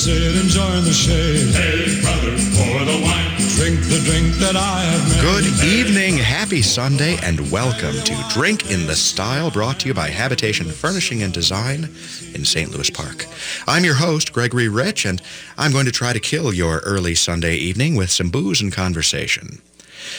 sit, enjoy in the shade. Hey, brother, pour the wine. Drink the drink that I have made. Good evening, happy Sunday, and welcome to Drink in the Style, brought to you by Habitation Furnishing and Design in St. Louis Park. I'm your host, Gregory Rich, and I'm going to try to kill your early Sunday evening with some booze and conversation.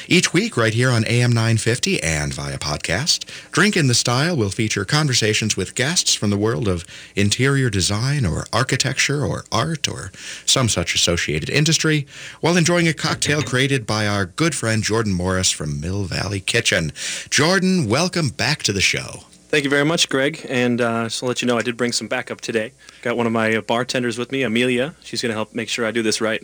Each week, right here on AM 950 and via podcast, Drink in the Style will feature conversations with guests from the world of interior design or architecture or art or some such associated industry while enjoying a cocktail created by our good friend Jourdan Morris from Mill Valley Kitchen. Jourdan, welcome back to the show. Thank you very much, Greg. And uh, just to let you know, I did bring some backup today. Got one of my bartenders with me, Amelia. She's going to help make sure I do this right.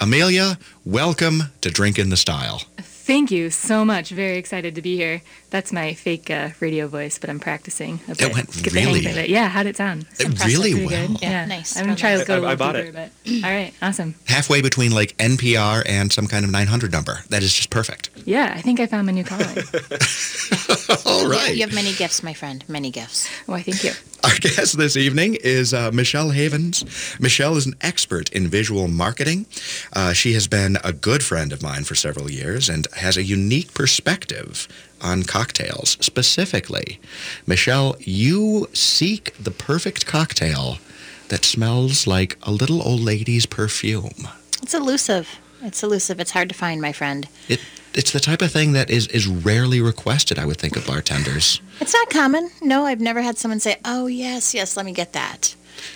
Amelia, welcome to Drink in the Style. Thank you so much. Very excited to be here. That's my fake uh, radio voice, but I'm practicing. A bit. went Get the hang really- of it. Yeah, how'd it sound? It really well. good. Yeah, nice. I'm gonna try to nice. go a I- little I bought deeper, but all right, awesome. Halfway between like NPR and some kind of 900 number. That is just perfect. Yeah, I think I found my new calling. all right. You- You have many gifts, my friend. Many gifts. Why, thank you. Our guest this evening is uh, Michelle Havens. Michelle is an expert in visual marketing. Uh, she has been a good friend of mine for several years and has a unique perspective on cocktails. Specifically, Michelle, you seek the perfect cocktail that smells like a little old lady's perfume. It's elusive. It's elusive. It's hard to find, my friend. It, it's the type of thing that is, is rarely requested, I would think, of bartenders. It's not common. No, I've never had someone say, "Oh yes, yes, let me get that."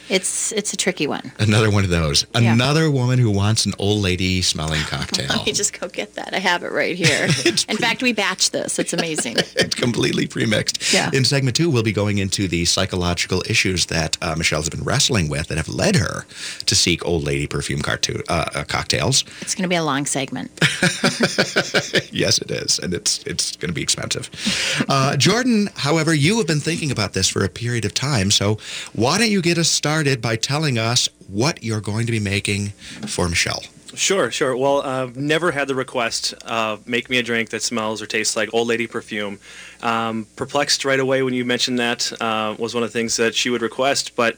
It's it's a tricky one. Another one of those. Yeah. Another woman who wants an old lady smelling cocktail. Let me just go get that. I have it right here. In fact, we batch this. It's amazing. it's completely premixed. Yeah. In segment two, we'll be going into the psychological issues that uh, Michelle has been wrestling with that have led her to seek old lady perfume cartoon, uh, uh, cocktails. It's going to be a long segment. yes, it is, and it's it's going to be expensive. Uh, Jourdan, however, you have been thinking about this for a period of time, so why don't you get us started by telling us what you're going to be making for Michelle? Sure, sure. Well, I've never had the request of make me a drink that smells or tastes like old lady perfume. Um, perplexed right away when you mentioned that uh, was one of the things that she would request. But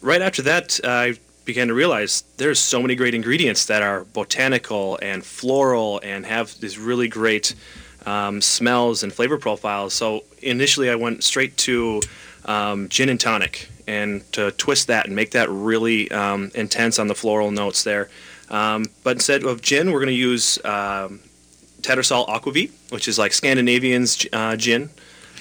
right after that, I began to realize there's so many great ingredients that are botanical and floral and have these really great um, smells and flavor profiles. So initially, I went straight to um, gin and tonic and to twist that and make that really um, intense on the floral notes there. Um, but instead of gin, we're going to use um, Tattersall Aquavit, which is like Scandinavian's uh, gin.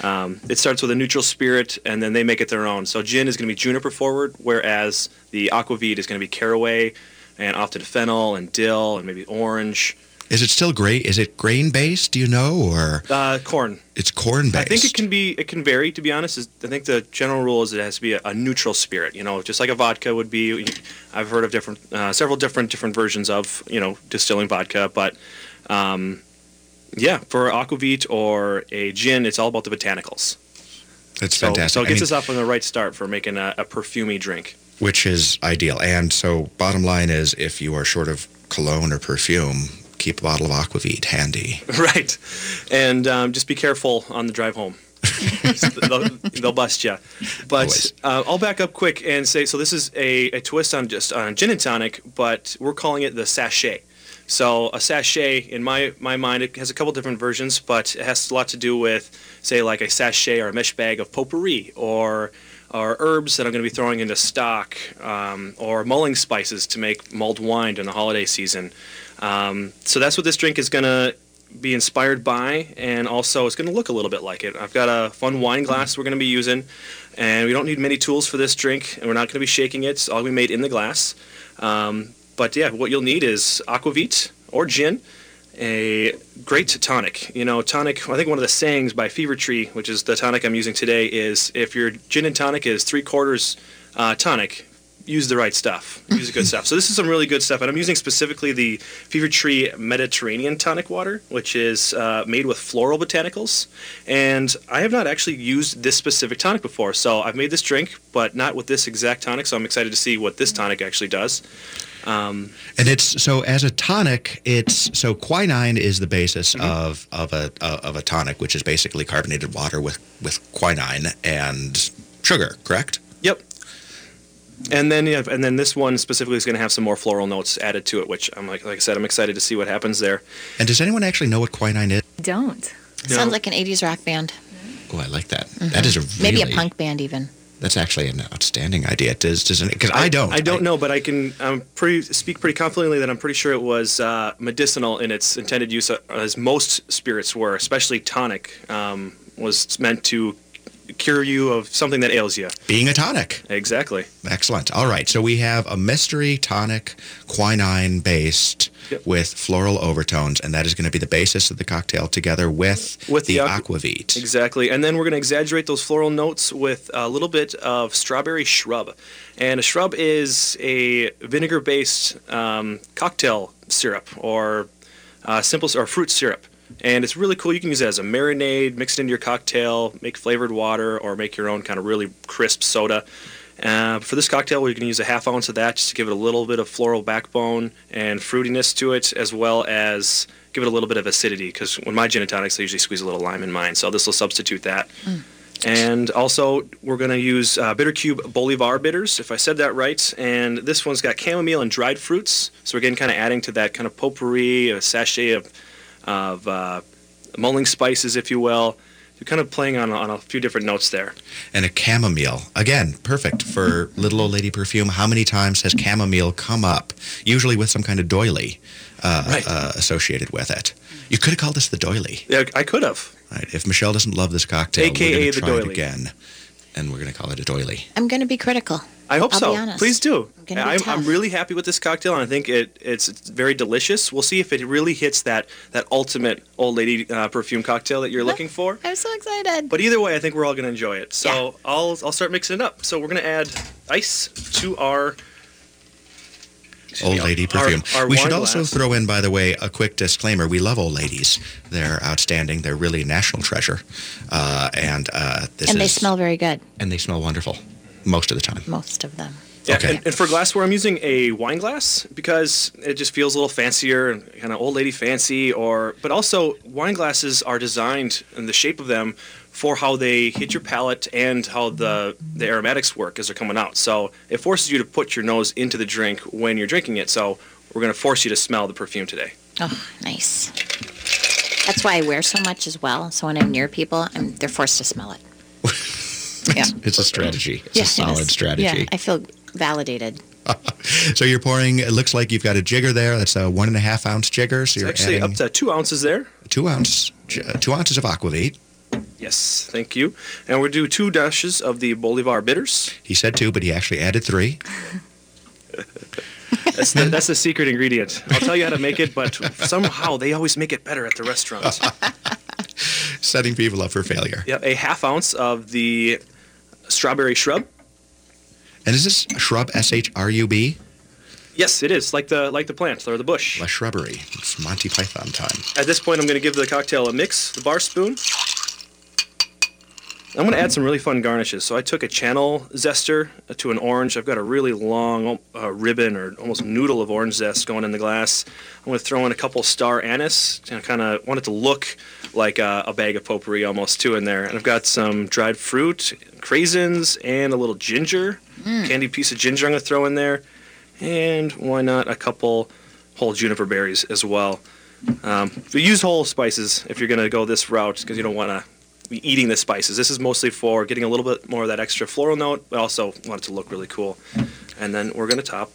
Um, it starts with a neutral spirit, and then they make it their own. So gin is going to be juniper forward, whereas the Aquavit is going to be caraway and often fennel and dill and maybe orange. Is it still great? Is it grain based? Do you know, or Uh, corn. it's corn based? I think it can be. It can vary. To be honest, I think the general rule is it has to be a, a neutral spirit. You know, just like a vodka would be. I've heard of different, uh, several different different versions of you know distilling vodka, but um, yeah, for aquavit or a gin, it's all about the botanicals. It's So, fantastic. so it I gets mean- us off on the right start for making a, a perfumey drink. which is ideal. And so, bottom line is, if you are short of cologne or perfume, keep a bottle of Aquavit handy. right, and um, just be careful on the drive home. they'll, they'll bust you. But uh, I'll back up quick and say so. This is a, a twist on just on gin and tonic, but we're calling it the sachet. So a sachet, in my my mind, it has a couple different versions, but it has a lot to do with, say, like a sachet or a mesh bag of potpourri or or herbs that I'm going to be throwing into stock, um, or mulling spices to make mulled wine during the holiday season. Um, so that's what this drink is going to be inspired by, and also it's going to look a little bit like it. I've got a fun wine glass we're going to be using, and we don't need many tools for this drink, and we're not going to be shaking it. It's all going to be made in the glass. Um, but yeah, what you'll need is aquavit or gin, a great tonic. You know, tonic. I think one of the sayings by Fever Tree, which is the tonic I'm using today, is if your gin and tonic is three quarters uh, tonic, use the right stuff. Use the good stuff. So this is some really good stuff, and I'm using specifically the Fever Tree Mediterranean tonic water, which is uh, made with floral botanicals. And I have not actually used this specific tonic before, so I've made this drink, but not with this exact tonic. So I'm excited to see what this tonic actually does. Um, And it's so as a tonic, it's so quinine is the basis Mm-hmm. of of a uh, of a tonic, which is basically carbonated water with with quinine and sugar. Correct? Yep. And then yeah, and then this one specifically is going to have some more floral notes added to it, which I'm like like I said, I'm excited to see what happens there. And does anyone actually know what quinine is? Don't. No. Sounds like an 80s rock band. Oh, I like that. That is a really, Maybe a punk band, even. That's actually an outstanding idea. Does does because I, don't. I don't know, but I can. I'm pretty speak pretty confidently that I'm pretty sure it was uh, medicinal in its intended use, uh, as most spirits were, especially tonic, um, was meant to cure you of something that ails you. Being a tonic. Exactly. Excellent. All right. So we have a mystery tonic, quinine based Yep. with floral overtones, and that is going to be the basis of the cocktail together with, With the, the aqu- aquavit. Exactly. And then we're going to exaggerate those floral notes with a little bit of strawberry shrub. And a shrub is a vinegar based um, cocktail syrup or uh, simple or fruit syrup. And it's really cool. You can use it as a marinade, mix it into your cocktail, make flavored water, or make your own kind of really crisp soda. Uh, for this cocktail, we're going to use a half ounce of that just to give it a little bit of floral backbone and fruitiness to it, as well as give it a little bit of acidity. Because when my gin and tonics, I usually squeeze a little lime in mine, so this will substitute that. And also, we're going to use uh, Bitter Cube Bolivar bitters, if I said that right. And this one's got chamomile and dried fruits, so we're getting kind of adding to that kind of potpourri, a sachet of, of uh, mulling spices, if you will. You're kind of playing on, on a few different notes there. And a chamomile. Again, perfect for little old lady perfume. How many times has chamomile come up? Usually with some kind of doily uh, Right. uh, associated with it. You could have called this the doily. Yeah, I could have. Right? If Michelle doesn't love this cocktail, AKA we're going to try it again. And we're going to call it a doily. I'm going to be critical. I hope I'll so. be honest. Please do. I'm I'm. I'm really happy with this cocktail, and I think it, it's, it's very delicious. We'll see if it really hits that, that ultimate old lady uh, perfume cocktail that you're looking for. I'm so excited. But either way, I think we're all going to enjoy it. So Yeah. I'll I'll start mixing it up. So we're going to add ice to our excuse Old me, lady perfume. our we should also glass. throw in, by the way, a quick disclaimer. We love old ladies. They're outstanding. They're really a national treasure. Uh, and uh, this and they smell very good, and they smell wonderful most of the time. most of them. Yeah, Okay. and, and for glassware, I'm using a wine glass because it just feels a little fancier and kind of old lady fancy. Or, but also wine glasses are designed in the shape of them for how they hit your palate and how the the aromatics work as they're coming out. So it forces you to put your nose into the drink when you're drinking it. So we're going to force you to smell the perfume today. Oh, nice. That's why I wear so much as well. So when I'm near people, I'm, they're forced to smell it. yeah. It's a strategy. It's Yeah, a solid is. strategy. Yeah, I feel validated. So you're pouring. It looks like you've got a jigger there. That's a one and a half ounce jigger. So It's you're actually up to two ounces there. two ounce, two ounces of aquavit. Yes, thank you. And we'll do two dashes of the Bolivar bitters. He said two, but he actually added three. That's the, that's the secret ingredient. I'll tell you how to make it, but somehow they always make it better at the restaurant. Setting people up for failure. Yep, a half ounce of the strawberry shrub. And is this shrub? S H R U B? Yes, it is like the like the plant or the bush. La shrubbery. It's Monty Python time. At this point, I'm going to give the cocktail a mix, the bar spoon. I'm going to add some really fun garnishes. So I took a channel zester to an orange. I've got a really long uh, ribbon or almost noodle of orange zest going in the glass. I'm going to throw in a couple star anise. You know, kind of want it to look like a, a bag of potpourri almost too in there. And I've got some dried fruit, craisins, and a little ginger, candied piece of ginger I'm going to throw in there. And why not a couple whole juniper berries as well. Um, but use whole spices if you're going to go this route because you don't want to be eating the spices. This is mostly for getting a little bit more of that extra floral note, but also want it to look really cool. And then we're going to top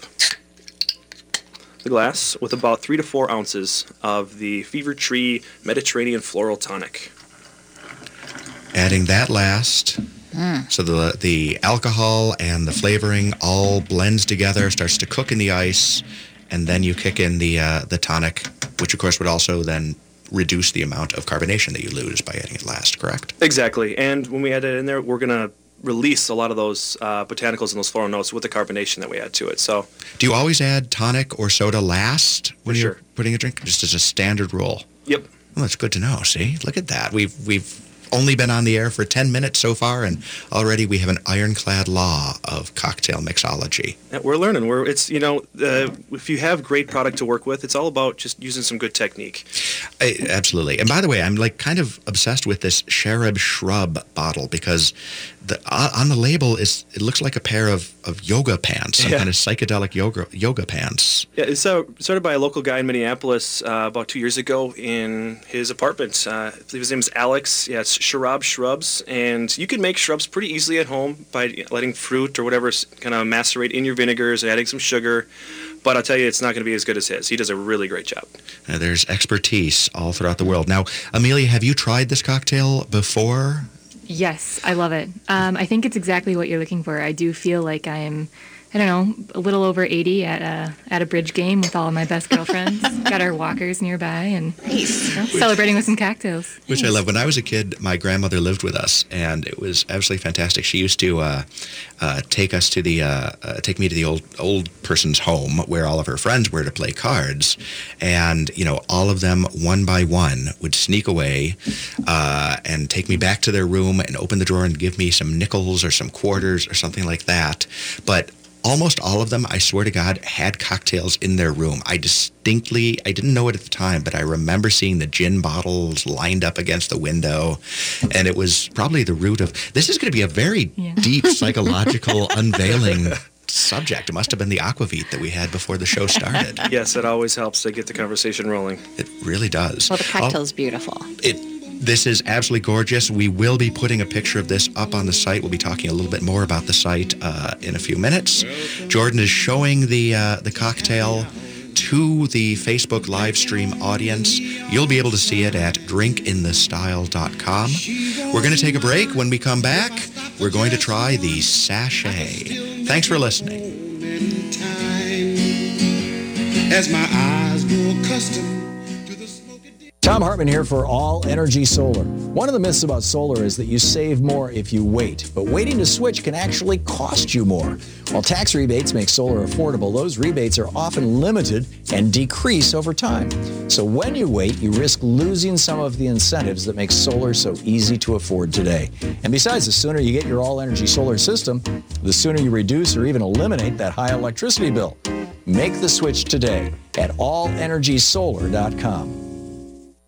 the glass with about three to four ounces of the Fever Tree Mediterranean Floral Tonic. Adding that last. So the the alcohol and the flavoring all blends together, starts to cook in the ice, and then you kick in the uh, the tonic, which of course would also then reduce the amount of carbonation that you lose by adding it last. Correct? Exactly. And when we add it in there, we're going to release a lot of those uh, botanicals and those floral notes with the carbonation that we add to it. So Do you always add tonic or soda last when you're putting a drink? Just as a standard rule. Yep. Well, that's good to know. See, look at that. We've we've only been on the air for 10 minutes so far, and already we have an ironclad law of cocktail mixology. We're learning. We're it's you know uh, if you have great product to work with, it's all about just using some good technique. I, absolutely. And by the way, I'm like kind of obsessed with this Cherub Shrub bottle because the uh, on the label is it looks like a pair of, of yoga pants, some Yeah. kind of psychedelic yoga yoga pants. Yeah, it's uh, started by a local guy in Minneapolis uh, about two years ago in his apartment. Uh, I believe his name is Alex. Yeah, it's Sharab Shrubs, and you can make shrubs pretty easily at home by letting fruit or whatever kind of macerate in your vinegars, adding some sugar. But I'll tell you, it's not going to be as good as his. He does a really great job. Uh, there's expertise all throughout the world. Now, Amelia, have you tried this cocktail before? Yes, I love it. Um, I think it's exactly what you're looking for. I do feel like I'm, I don't know, a little over 80 at a at a bridge game with all of my best girlfriends. Got our walkers nearby and you know, celebrating with some cocktails. Which I love. When I was a kid, my grandmother lived with us, and it was absolutely fantastic. She used to uh, uh, take us to the uh, uh, take me to the old old person's home where all of her friends were to play cards, and you know all of them one by one would sneak away uh, and take me back to their room and open the drawer and give me some nickels or some quarters or something like that. But almost all of them, I swear to God, had cocktails in their room. I distinctly, I didn't know it at the time, but I remember seeing the gin bottles lined up against the window. And it was probably the root of this is going to be a very Yeah. deep psychological unveiling subject. It must have been the aquavit that we had before the show started. Yes, it always helps to get the conversation rolling. It really does. Well, the cocktail's beautiful. It, this is absolutely gorgeous. We will be putting a picture of this up on the site. We'll be talking a little bit more about the site uh, in a few minutes. Jourdan is showing the uh, the cocktail to the Facebook live stream audience. You'll be able to see it at drinkinthestyle.com. We're going to take a break. When we come back, we're going to try the sachet. Thanks for listening. as my eyes grow accustomed Tom Hartman here for All Energy Solar. One of the myths about solar is that you save more if you wait, but waiting to switch can actually cost you more. While tax rebates make solar affordable, those rebates are often limited and decrease over time. So when you wait, you risk losing some of the incentives that make solar so easy to afford today. And besides, the sooner you get your all energy solar system, the sooner you reduce or even eliminate that high electricity bill. Make the switch today at allenergysolar.com.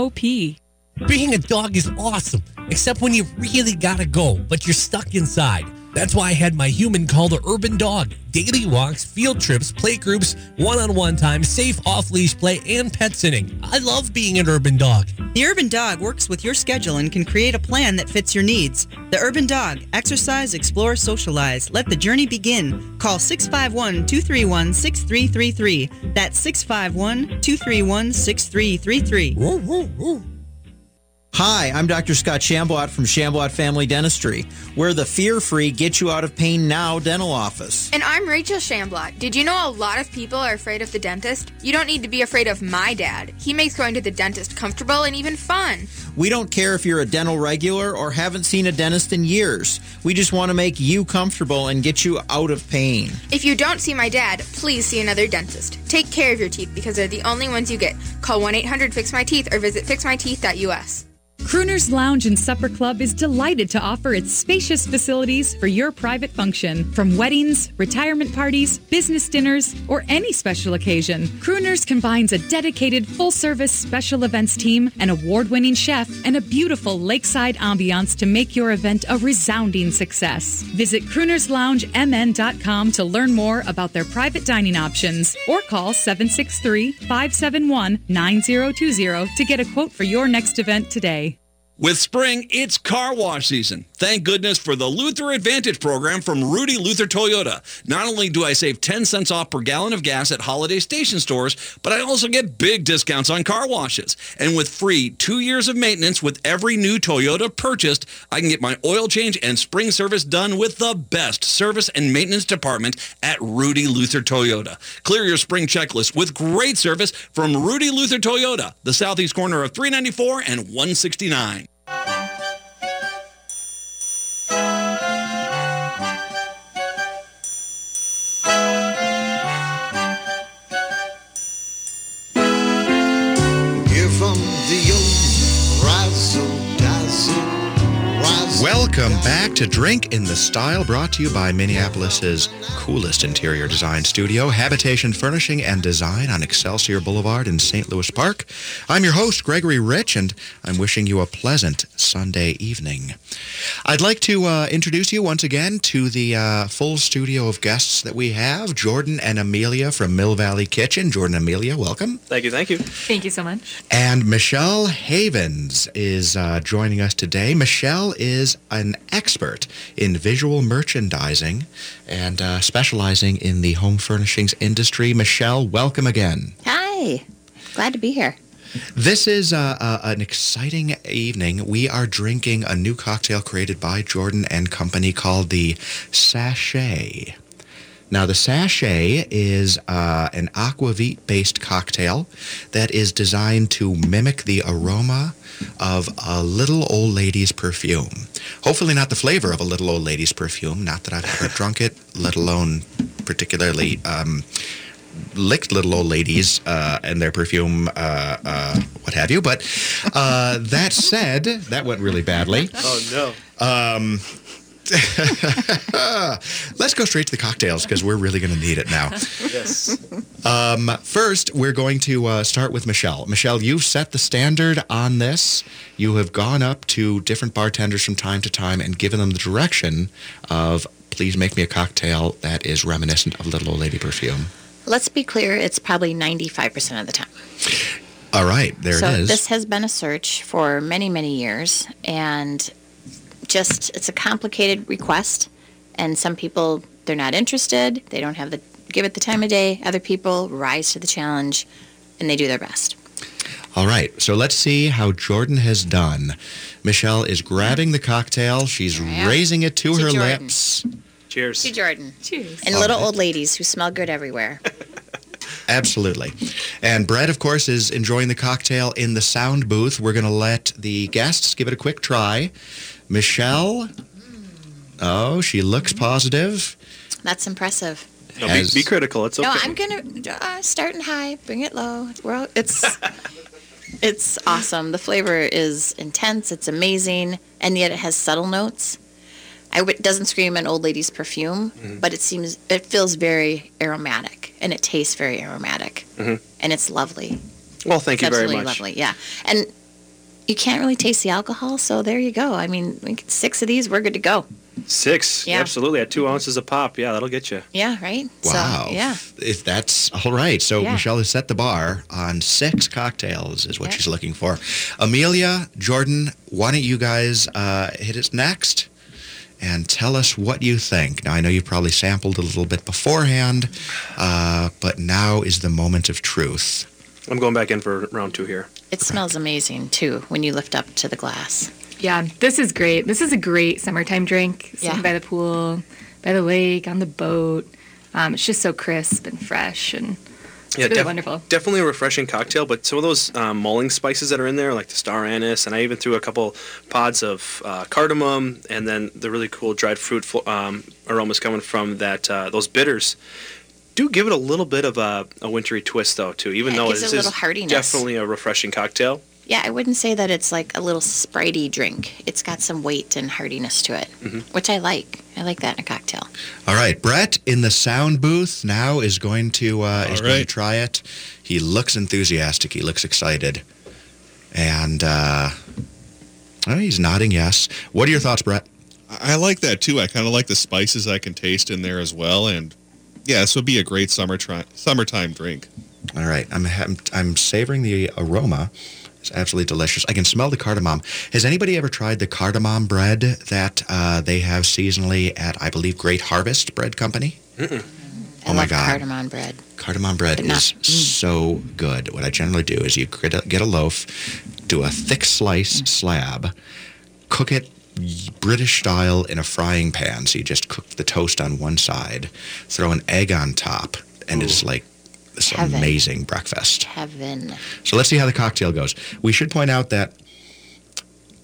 seward.coop. Being a dog is awesome, except when you really gotta go, but you're stuck inside. That's why I had my human call the Urban Dog. Daily walks, field trips, play groups, one on one time, safe off leash play, and pet sitting. I love being an urban dog. The Urban Dog works with your schedule and can create a plan that fits your needs. The Urban Dog. Exercise, explore, socialize. Let the journey begin. Call 651 231 6333. That's 651 231 6333. Hi, I'm Dr. Scott Shamblot from Shamblot Family Dentistry. We're the fear-free, get you out of pain now dental office. And I'm Rachel Shamblot. Did you know a lot of people are afraid of the dentist? You don't need to be afraid of my dad. He makes going to the dentist comfortable and even fun. We don't care if you're a dental regular or haven't seen a dentist in years. We just want to make you comfortable and get you out of pain. If you don't see my dad, please see another dentist. Take care of your teeth because they're the only ones you get. Call 1 800 Fix My Teeth or visit fixmyteeth.us. Crooners Lounge and Supper Club is delighted to offer its spacious facilities for your private function. From weddings, retirement parties, business dinners, or any special occasion, Crooners combines a dedicated full service special events team, an award winning chef, and a beautiful lakeside ambiance to make your event a resounding success. Visit CroonersLoungeMN.com to learn more about their private dining options or call 763 571 9020 to get a quote for your next event today. With spring, it's car wash season. Thank goodness for the Luther Advantage program from Rudy Luther Toyota. Not only do I save 10 cents off per gallon of gas at holiday station stores, but I also get big discounts on car washes. And with free two years of maintenance with every new Toyota purchased, I can get my oil change and spring service done with the best service and maintenance department at Rudy Luther Toyota. Clear your spring checklist with great service from Rudy Luther Toyota, the southeast corner of 394 and 169. Welcome back to Drink in the Style, brought to you by Minneapolis's coolest interior design studio, Habitation Furnishing and Design on Excelsior Boulevard in St. Louis Park. I'm your host, Gregory Rich, and I'm wishing you a pleasant Sunday evening. I'd like to uh, introduce you once again to the uh, full studio of guests that we have, Jourdan and Amelia from Mill Valley Kitchen. Jourdan and Amelia, welcome. Thank you, thank you. Thank you so much. And Michelle Havens is uh, joining us today. Michelle is an expert in visual merchandising and uh, specializing in the home furnishings industry. Michelle, welcome again. Hi. Glad to be here. This is uh, uh, an exciting evening. We are drinking a new cocktail created by Jourdan and Company called the Sashay. Now, the Sashay is uh, an aquavit based cocktail that is designed to mimic the aroma of a little old lady's perfume. Hopefully, not the flavor of a little old lady's perfume, not that I've ever drunk it, let alone particularly. Um, licked little old ladies uh, and their perfume, uh, uh, what have you. But uh, that said, that went really badly. Oh, no. Um, let's go straight to the cocktails because we're really going to need it now. Yes. Um, first, we're going to uh, start with Michelle. Michelle, you've set the standard on this. You have gone up to different bartenders from time to time and given them the direction of please make me a cocktail that is reminiscent of Little Old Lady perfume. Let's be clear, it's probably 95% of the time. All right, there so it is. this has been a search for many, many years, and just it's a complicated request. And some people they're not interested. They don't have the give it the time of day. Other people rise to the challenge, and they do their best. All right, so let's see how Jourdan has done. Michelle is grabbing the cocktail. She's Yeah. raising it to, To her Jourdan. lips. Cheers. To Jourdan. Cheers. And All little right. old ladies who smell good everywhere. Absolutely. And Brett, of course, is enjoying the cocktail in the sound booth. We're going to let the guests give it a quick try. Michelle, oh, she looks positive. That's impressive. No, be, Has- be critical. It's okay. No, I'm gonna uh, starting high, bring it low. Well, it's it's awesome. The flavor is intense. It's amazing, and yet it has subtle notes. I w- it doesn't scream an old lady's perfume, Mm-hmm. but it seems it feels very aromatic, and it tastes very aromatic, Mhm. and it's lovely. Well, thank It's you very absolutely much. lovely. Yeah, and you can't really taste the alcohol, so there you go. I mean, we get six of these, we're good to go. Six. Yeah. Absolutely. At two ounces a pop. Yeah, that'll get you. Yeah, right. Wow. So, yeah. If that's all right. So Yeah. Michelle has set the bar on six cocktails, is what Yeah. she's looking for. Amelia, Jourdan, why don't you guys uh, hit us next and tell us what you think? Now, I know you probably sampled a little bit beforehand, uh, but now is the moment of truth. I'm going back in for round two here. It smells amazing too when you lift up to the glass. Yeah, this is great. This is a great summertime drink. Sitting Yeah. by the pool, by the lake, on the boat. Um, it's just so crisp and fresh and it's really def- wonderful. Definitely a refreshing cocktail, but some of those um, mulling spices that are in there, like the star anise, and I even threw a couple pods of uh, cardamom, and then the really cool dried fruit fl- um, aromas coming from that uh, those bitters. Do give it a little bit of a, a wintry twist, though, too. Even Yeah, though it's it a little hardiness. definitely a refreshing cocktail. Yeah, I wouldn't say that it's like a little spritey drink. It's got some weight and hardiness to it, Mhm. which I like. I like that in a cocktail. All right, Brett in the sound booth now is going to uh, is All going to try it. He looks enthusiastic. He looks excited, and uh, oh, he's nodding yes. What are your thoughts, Brett? I I like that too. I kind of like the spices I can taste in there as well, and yeah, this would be a great summer tri- summertime drink. All right, I'm I'm, I'm savoring the aroma It's absolutely delicious. I can smell the cardamom. Has anybody ever tried the cardamom bread that uh, they have seasonally at, I believe, Great Harvest Bread Company? Mm-mm. Oh my love God. cardamom bread. Cardamom bread not- is so good. What I generally do is you get a, get a loaf, do a thick slice slab, cook it British style in a frying pan. So you just cook the toast on one side, throw an egg on top, and it's like this Heaven. amazing breakfast. Heaven. So let's see how the cocktail goes. We should point out that,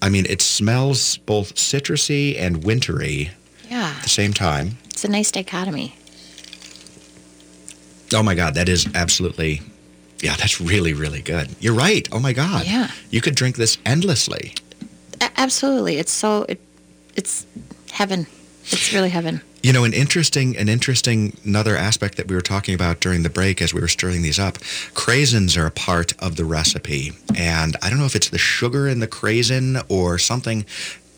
I mean, it smells both citrusy and wintry Yeah. at the same time. It's a nice dichotomy. Oh my God, that is absolutely, yeah, that's really, really good. You're right. Oh my God. Yeah. You could drink this endlessly. A- absolutely. It's so it, it's heaven. It's really heaven. You know, an interesting, an interesting another aspect that we were talking about during the break as we were stirring these up. Craisins are a part of the recipe, and I don't know if it's the sugar in the craisin or something,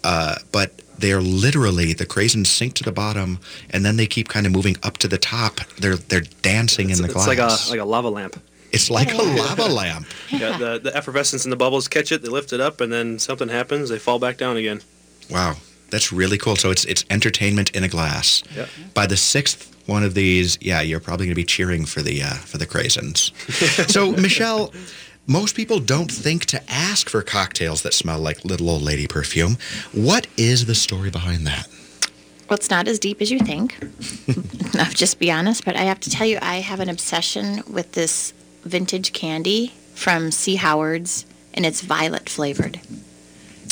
uh, but they're literally the craisins sink to the bottom, and then they keep kind of moving up to the top. They're they're dancing in the It's glass. It's like a like a lava lamp. It's like a lava lamp. Yeah, the, the effervescence in the bubbles catch it, they lift it up, and then something happens, they fall back down again. Wow, that's really cool. So it's it's entertainment in a glass. Yeah. By the sixth one of these, yeah, you're probably going to be cheering for the uh, for the craisins. so Michelle, most people don't think to ask for cocktails that smell like little old lady perfume. What is the story behind that? Well, it's not as deep as you think. I'll just be honest, but I have to tell you, I have an obsession with this vintage candy from C. Howard's, and it's violet flavored.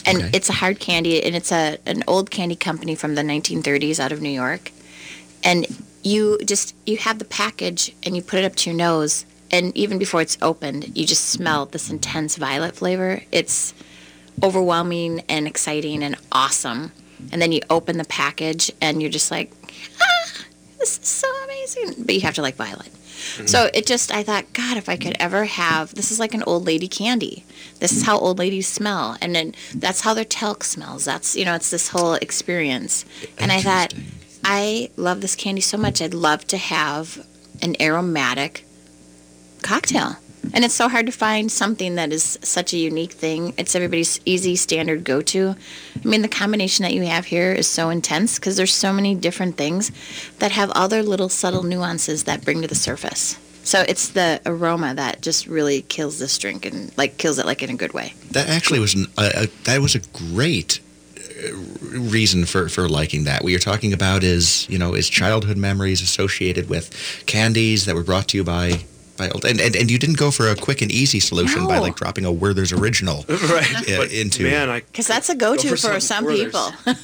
And Okay. it's a hard candy, and it's a an old candy company from the 1930s out of New York. And you just you have the package, and you put it up to your nose, and even before it's opened, you just smell this intense violet flavor. It's overwhelming and exciting and awesome. And then you open the package and you're just like, ah, this is so amazing. But you have to like violet. Mm-hmm. So it just, I thought, God, if I could ever have, this is like an old lady candy. This is how old ladies smell. And then that's how their talc smells. That's, you know, it's this whole experience. And I thought, I love this candy so much. I'd love to have an aromatic cocktail. And it's so hard to find something that is such a unique thing. It's everybody's easy standard go to. I mean, the combination that you have here is so intense because there's so many different things that have other little subtle nuances that bring to the surface. So it's the aroma that just really kills this drink and like kills it like in a good way. That actually was an, uh, that was a great uh, reason for, for liking that. What you're talking about is you know is childhood memories associated with candies that were brought to you by by old and, and, and you didn't go for a quick and easy solution by like dropping a Werther's original right uh, into. Man, I Because that's a go to Go for, for some, some people.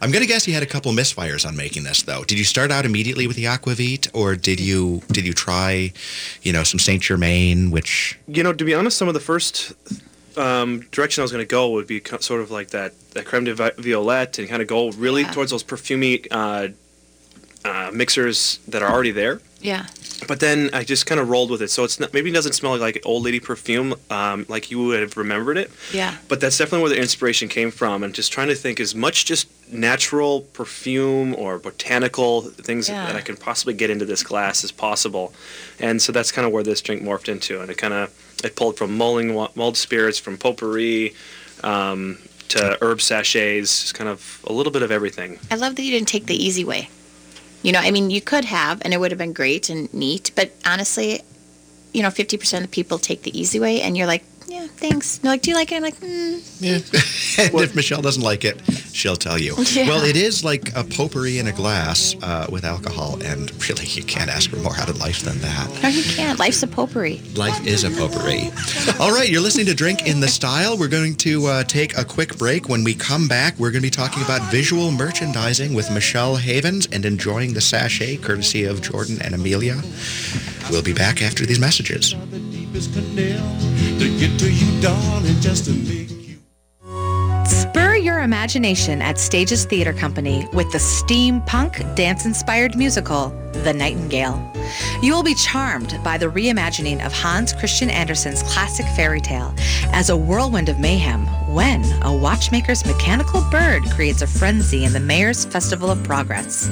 I'm gonna guess you had a couple misfires on making this though. Did you start out immediately with the aquavit, or did you did you try, you know, some Saint Germain, which You know, to be honest, some of the first um, direction I was going to go would be co- sort of like that, that creme de violette and kind of go really Yeah. towards those perfumey uh, uh, mixers that are already there. Yeah. But then I just kind of rolled with it. So it's not, maybe it doesn't smell like old lady perfume um, like you would have remembered it. Yeah. But that's definitely where the inspiration came from, and just trying to think as much just natural perfume or botanical things Yeah. that I can possibly get into this glass as possible. And so that's kind of where this drink morphed into, and it kind of it pulled from mulling mulled spirits, from potpourri, um, to herb sachets, just kind of a little bit of everything. I love that you didn't take the easy way. You know, I mean, you could have, and it would have been great and neat, but honestly, you know, 50% of people take the easy way, and you're like, yeah, thanks. They're like, do you like it? I'm like, mm. Yeah. and if Michelle doesn't like it, she'll tell you. Yeah. Well, it is like a potpourri in a glass uh, with alcohol, and really, you can't ask for more out of life than that. No, you can't. Life's a potpourri. Life is a potpourri. All right, you're listening to Drink in the Style. We're going to uh, take a quick break. When we come back, we're going to be talking about visual merchandising with Michelle Havens and enjoying the sachet courtesy of Jourdan and Amelia. We'll be back after these messages. To you, darling, just make Spur your imagination at Stages Theater Company with the steampunk dance-inspired musical, The Nightingale. You will be charmed by the reimagining of Hans Christian Andersen's classic fairy tale as a whirlwind of mayhem when a watchmaker's mechanical bird creates a frenzy in the mayor's Festival of Progress.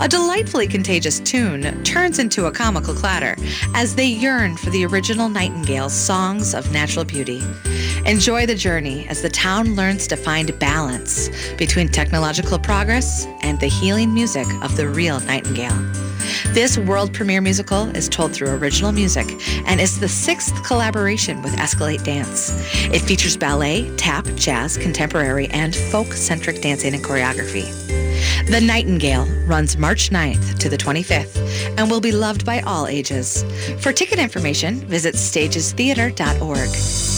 A delightfully contagious tune turns into a comical clatter as they yearn for the original Nightingale's songs of natural beauty. Enjoy the journey as the town learns to find balance between technological progress and the healing music of the real Nightingale. This world premiere musical is told through original music and is the sixth collaboration with Escalate Dance. It features ballet, tap, jazz, contemporary, and folk-centric dancing and choreography. The Nightingale runs March 9th to the 25th and will be loved by all ages. For ticket information, visit stagestheater.org.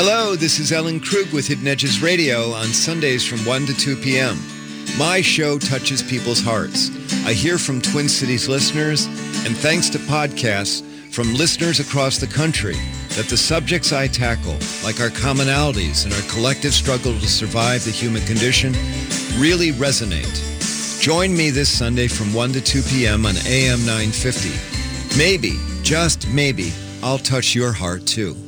Hello, this is Ellen Krug with Hidden Edges Radio on Sundays from 1 to 2 p.m. My show touches people's hearts. I hear from Twin Cities listeners, and thanks to podcasts from listeners across the country, that the subjects I tackle, like our commonalities and our collective struggle to survive the human condition, really resonate. Join me this Sunday from 1 to 2 p.m. on AM 950. Maybe, just maybe, I'll touch your heart too.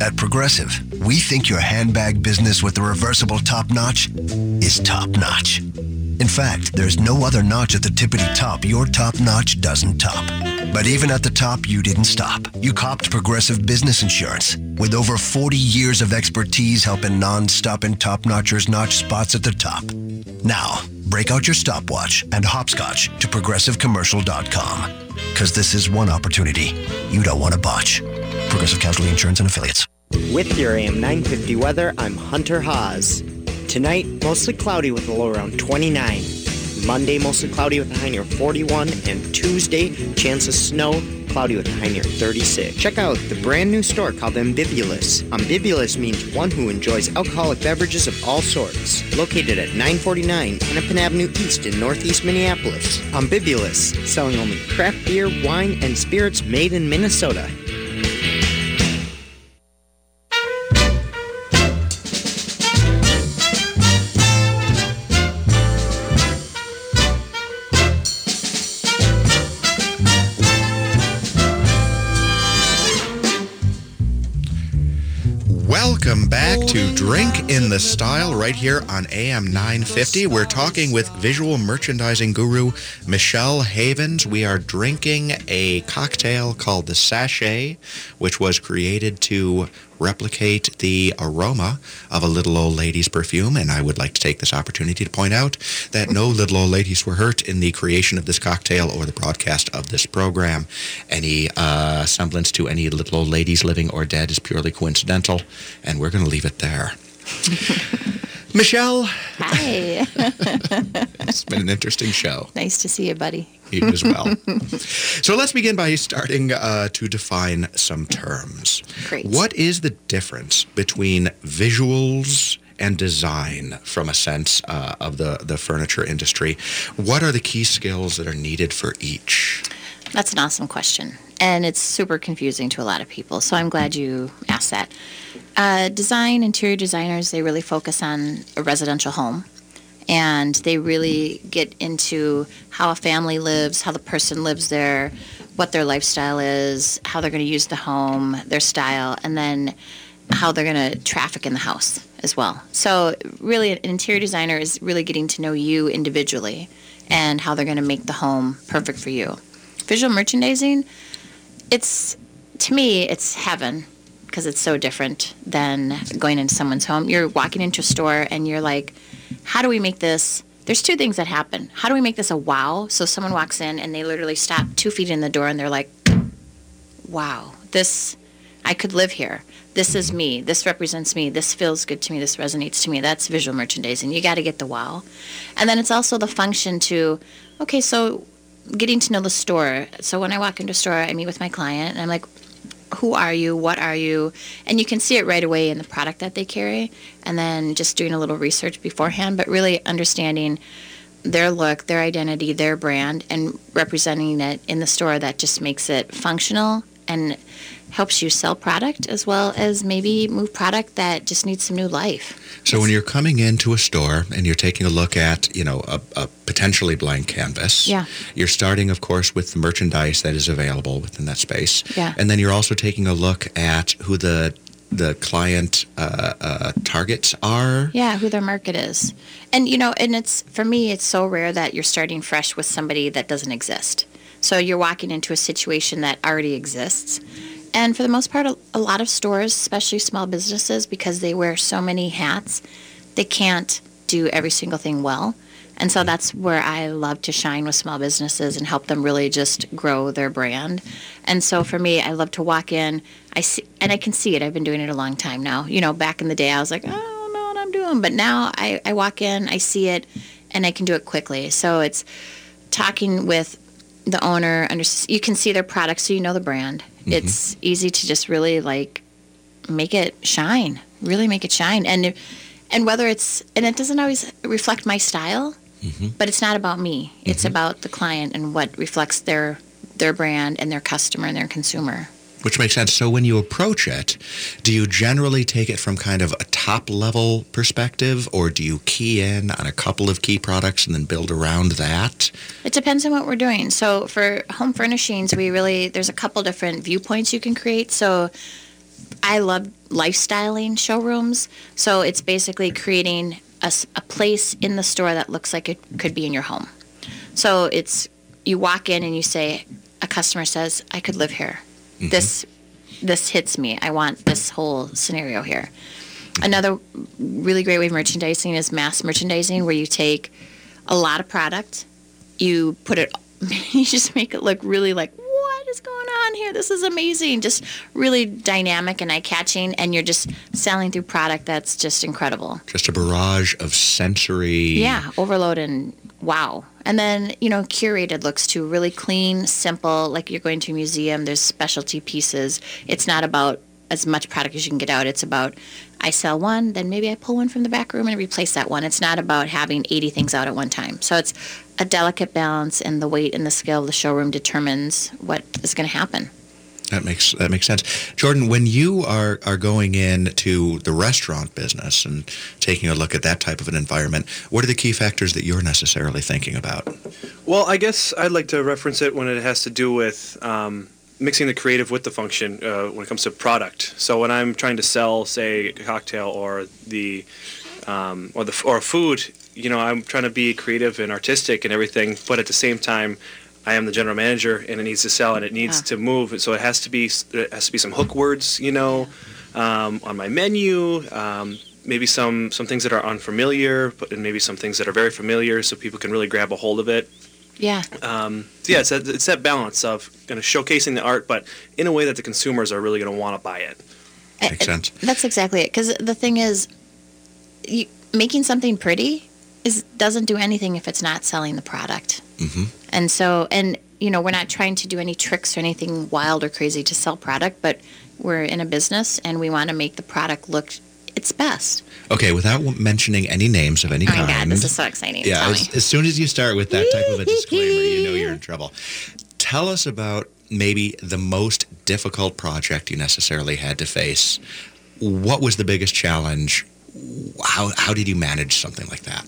At Progressive, we think your handbag business with the reversible top notch is top notch. In fact, there's no other notch at the tippity top your top notch doesn't top. But even at the top, you didn't stop. You copped Progressive Business Insurance with over 40 years of expertise helping non-stop and top notchers notch spots at the top. Now, break out your stopwatch and hopscotch to progressivecommercial.com. Because this is one opportunity you don't want to botch. Progressive Casualty Insurance and Affiliates. With your AM 950 weather, I'm Hunter Haas. Tonight, mostly cloudy with a low around 29. Monday, mostly cloudy with a high near 41. And Tuesday, chance of snow, cloudy with a high near 36. Check out the brand new store called Ambibulous. Ambibulous means one who enjoys alcoholic beverages of all sorts. Located at 949 Hennepin Avenue East in Northeast Minneapolis. Ambibulous, selling only craft beer, wine, and spirits made in Minnesota. Drink in the Style right here on AM 950. We're talking with visual merchandising guru Michelle Havens. We are drinking a cocktail called the Sashay, which was created to replicate the aroma of a little old lady's perfume. And I would like to take this opportunity to point out that no little old ladies were hurt in the creation of this cocktail or the broadcast of this program. Any uh, semblance to any little old ladies living or dead is purely coincidental, and we're going to leave it there. Michelle. Hi. it's been an interesting show. nice to see you, buddy. You as well. so let's begin by starting uh, to define some terms. Great. What is the difference between visuals and design from a sense uh, of the, the furniture industry? What are the key skills that are needed for each? That's an awesome question. And it's super confusing to a lot of people. So I'm glad you asked that. Uh, design, interior designers, they really focus on a residential home. And they really get into how a family lives, how the person lives there, what their lifestyle is, how they're going to use the home, their style, and then how they're going to traffic in the house as well. So really, an interior designer is really getting to know you individually and how they're going to make the home perfect for you. Visual merchandising, it's to me, it's heaven because it's so different than going into someone's home. You're walking into a store and you're like, how do we make this? There's two things that happen. How do we make this a wow? So someone walks in and they literally stop two feet in the door and they're like, wow, this, I could live here. This is me. This represents me. This feels good to me. This resonates to me. That's visual merchandising. You got to get the wow. And then it's also the function to, okay, so getting to know the store. So when I walk into a store, I meet with my client and I'm like, who are you? What are you? And you can see it right away in the product that they carry. And then just doing a little research beforehand, but really understanding their look, their identity, their brand, and representing it in the store that just makes it functional and helps you sell product as well as maybe move product that just needs some new life. So when you're coming into a store and you're taking a look at, you know, a, a potentially blank canvas, Yeah. you're starting, of course, with the merchandise that is available within that space. Yeah. And then you're also taking a look at who the the client uh, uh, targets are. Yeah, who their market is. And you know, and it's for me it's so rare that you're starting fresh with somebody that doesn't exist. So you're walking into a situation that already exists. And for the most part a, a lot of stores, especially small businesses because they wear so many hats, they can't do every single thing well. And so that's where I love to shine with small businesses and help them really just grow their brand. And so for me, I love to walk in, I see, and I can see it. I've been doing it a long time now. You know, back in the day, I was like, I don't know what I'm doing, but now I, I walk in, I see it, and I can do it quickly. So it's talking with the owner. Under, you can see their product, so you know the brand. Mm-hmm. It's easy to just really like make it shine, really make it shine, and and whether it's and it doesn't always reflect my style, mm-hmm. but it's not about me. It's mm-hmm. about the client and what reflects their their brand and their customer and their consumer. Which makes sense. So when you approach it, do you generally take it from kind of a top level perspective or do you key in on a couple of key products and then build around that? It depends on what we're doing. So for home furnishings, we really there's a couple different viewpoints you can create. So I love lifestyling showrooms. So it's basically creating a place in the store that looks like it could be in your home. So it's you walk in and you say, a customer says, "I could live here. Mm-hmm. This this hits me. I want this whole scenario here." Another really great way of merchandising is mass merchandising, where you take a lot of product, you put it, you just make it look really like, what is going on here? This is amazing. Just really dynamic and eye catching, and you're just selling through product that's just incredible. Just a barrage of sensory. Yeah, overload and wow. And then, you know, curated looks too, really clean, simple, like you're going to a museum, there's specialty pieces. It's not about as much product as you can get out. It's about I sell one, then maybe I pull one from the back room and replace that one. It's not about having 80 things out at one time. So it's a delicate balance and the weight and the scale of the showroom determines what is going to happen. That makes that makes sense. Jourdan, when you are are going into the restaurant business and taking a look at that type of an environment, what are the key factors that you're necessarily thinking about? Well, I guess I'd like to reference it when it has to do with um, mixing the creative with the function uh, when it comes to product. So when I'm trying to sell, say, a cocktail or the um, or the or food, you know, I'm trying to be creative and artistic and everything, but at the same time. I am the general manager, and it needs to sell, and it needs to move. So it has to be there has to be some hook words, you know, um, on my menu. Um, maybe some some things that are unfamiliar, but and maybe some things that are very familiar, so people can really grab a hold of it. Yeah. Um, so yeah, it's that, it's that balance of kind of showcasing the art, but in a way that the consumers are really going to want to buy it. Makes sense. That's exactly it. Because the thing is, you, making something pretty is doesn't do anything if it's not selling the product. Mm-hmm. And so, and you know, we're not trying to do any tricks or anything wild or crazy to sell product, but we're in a business and we want to make the product look its best. Okay, without mentioning any names of any Oh my kind. God, this is so exciting. Yeah, as, as soon as you start with that type of a disclaimer, you know you're in trouble. Tell us about maybe the most difficult project you necessarily had to face. What was the biggest challenge? How how did you manage something like that?